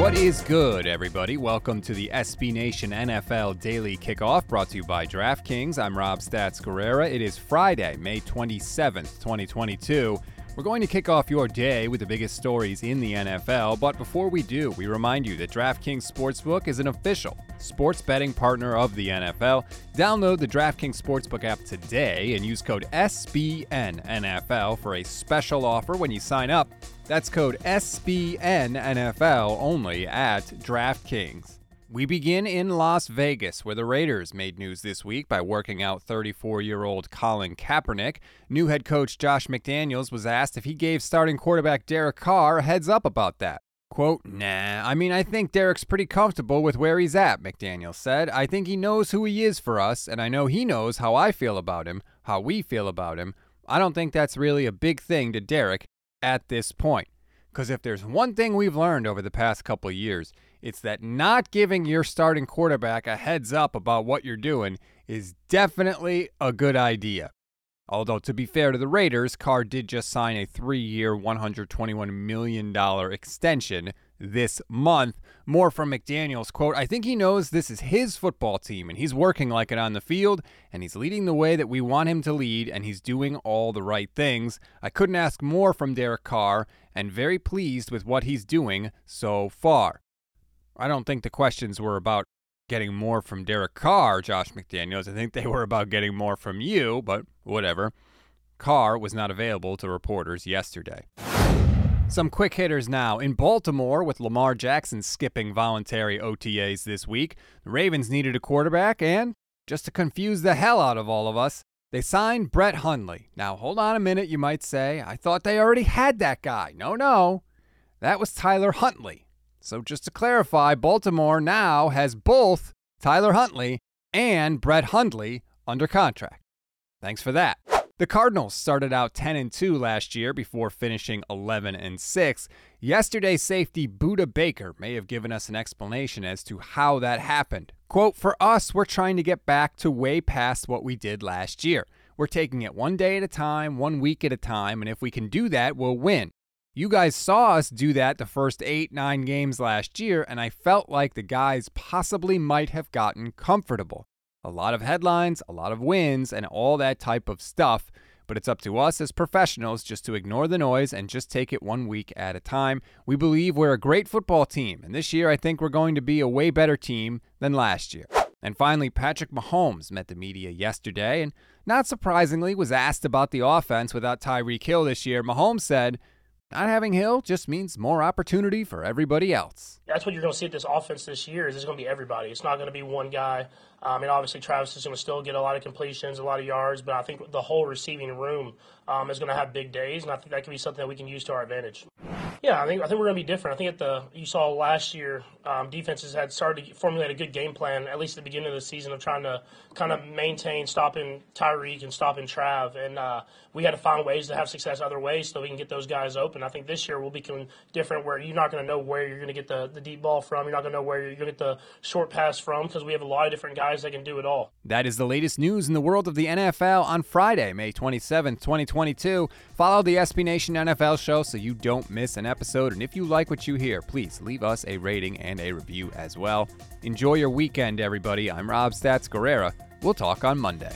What is good, everybody? Welcome to the SB Nation NFL Daily Kickoff brought to you by DraftKings. I'm Rob Stats Guerrera. It is Friday, May 27th, 2022. We're going to kick off your day with the biggest stories in the NFL, but before we do, we remind you that DraftKings Sportsbook is an official sports betting partner of the NFL. Download the DraftKings Sportsbook app today and use code SBNNFL for a special offer when you sign up. That's code SBNNFL only at DraftKings. We begin in Las Vegas, where the Raiders made news this week by working out 34 year old Colin Kaepernick. New head coach Josh McDaniels was asked if he gave starting quarterback Derek Carr a heads up about that. Quote, nah, I mean, I think Derek's pretty comfortable with where he's at, McDaniels said. I think he knows who he is for us, and I know he knows how I feel about him, how we feel about him. I don't think that's really a big thing to Derek at this point. Because if there's one thing we've learned over the past couple years, it's that not giving your starting quarterback a heads up about what you're doing is definitely a good idea. Although, to be fair to the Raiders, Carr did just sign a three year, $121 million extension this month. More from McDaniels quote, I think he knows this is his football team and he's working like it on the field and he's leading the way that we want him to lead and he's doing all the right things. I couldn't ask more from Derek Carr and very pleased with what he's doing so far. I don't think the questions were about getting more from Derek Carr, Josh McDaniels. I think they were about getting more from you, but whatever. Carr was not available to reporters yesterday. Some quick hitters now. In Baltimore, with Lamar Jackson skipping voluntary OTAs this week, the Ravens needed a quarterback, and just to confuse the hell out of all of us, they signed Brett Hundley. Now, hold on a minute, you might say. I thought they already had that guy. No, no. That was Tyler Huntley. So, just to clarify, Baltimore now has both Tyler Huntley and Brett Hundley under contract. Thanks for that. The Cardinals started out 10 and 2 last year before finishing 11 and 6. Yesterday, safety Budda Baker may have given us an explanation as to how that happened. Quote, For us, we're trying to get back to way past what we did last year. We're taking it one day at a time, one week at a time, and if we can do that, we'll win. You guys saw us do that the first eight, nine games last year, and I felt like the guys possibly might have gotten comfortable. A lot of headlines, a lot of wins, and all that type of stuff. But it's up to us as professionals just to ignore the noise and just take it one week at a time. We believe we're a great football team, and this year I think we're going to be a way better team than last year. And finally, Patrick Mahomes met the media yesterday and, not surprisingly, was asked about the offense without Tyreek Hill this year. Mahomes said, not having Hill just means more opportunity for everybody else. That's what you're going to see at this offense this year. Is it's going to be everybody. It's not going to be one guy. Um, mean, obviously, Travis is going to still get a lot of completions, a lot of yards, but I think the whole receiving room um, is going to have big days, and I think that can be something that we can use to our advantage. Yeah, I think I think we're going to be different. I think at the you saw last year, um, defenses had started to formulate a good game plan at least at the beginning of the season of trying to kind of maintain stopping Tyreek and stopping Trav, and uh, we had to find ways to have success other ways so we can get those guys open. I think this year will become different where you're not going to know where you're going to get the, the deep ball from. You're not going to know where you're going to get the short pass from because we have a lot of different guys that can do it all. That is the latest news in the world of the NFL on Friday, May 27th, 2022. Follow the SB Nation NFL show so you don't miss an episode. And if you like what you hear, please leave us a rating and a review as well. Enjoy your weekend, everybody. I'm Rob Stats Guerrera. We'll talk on Monday.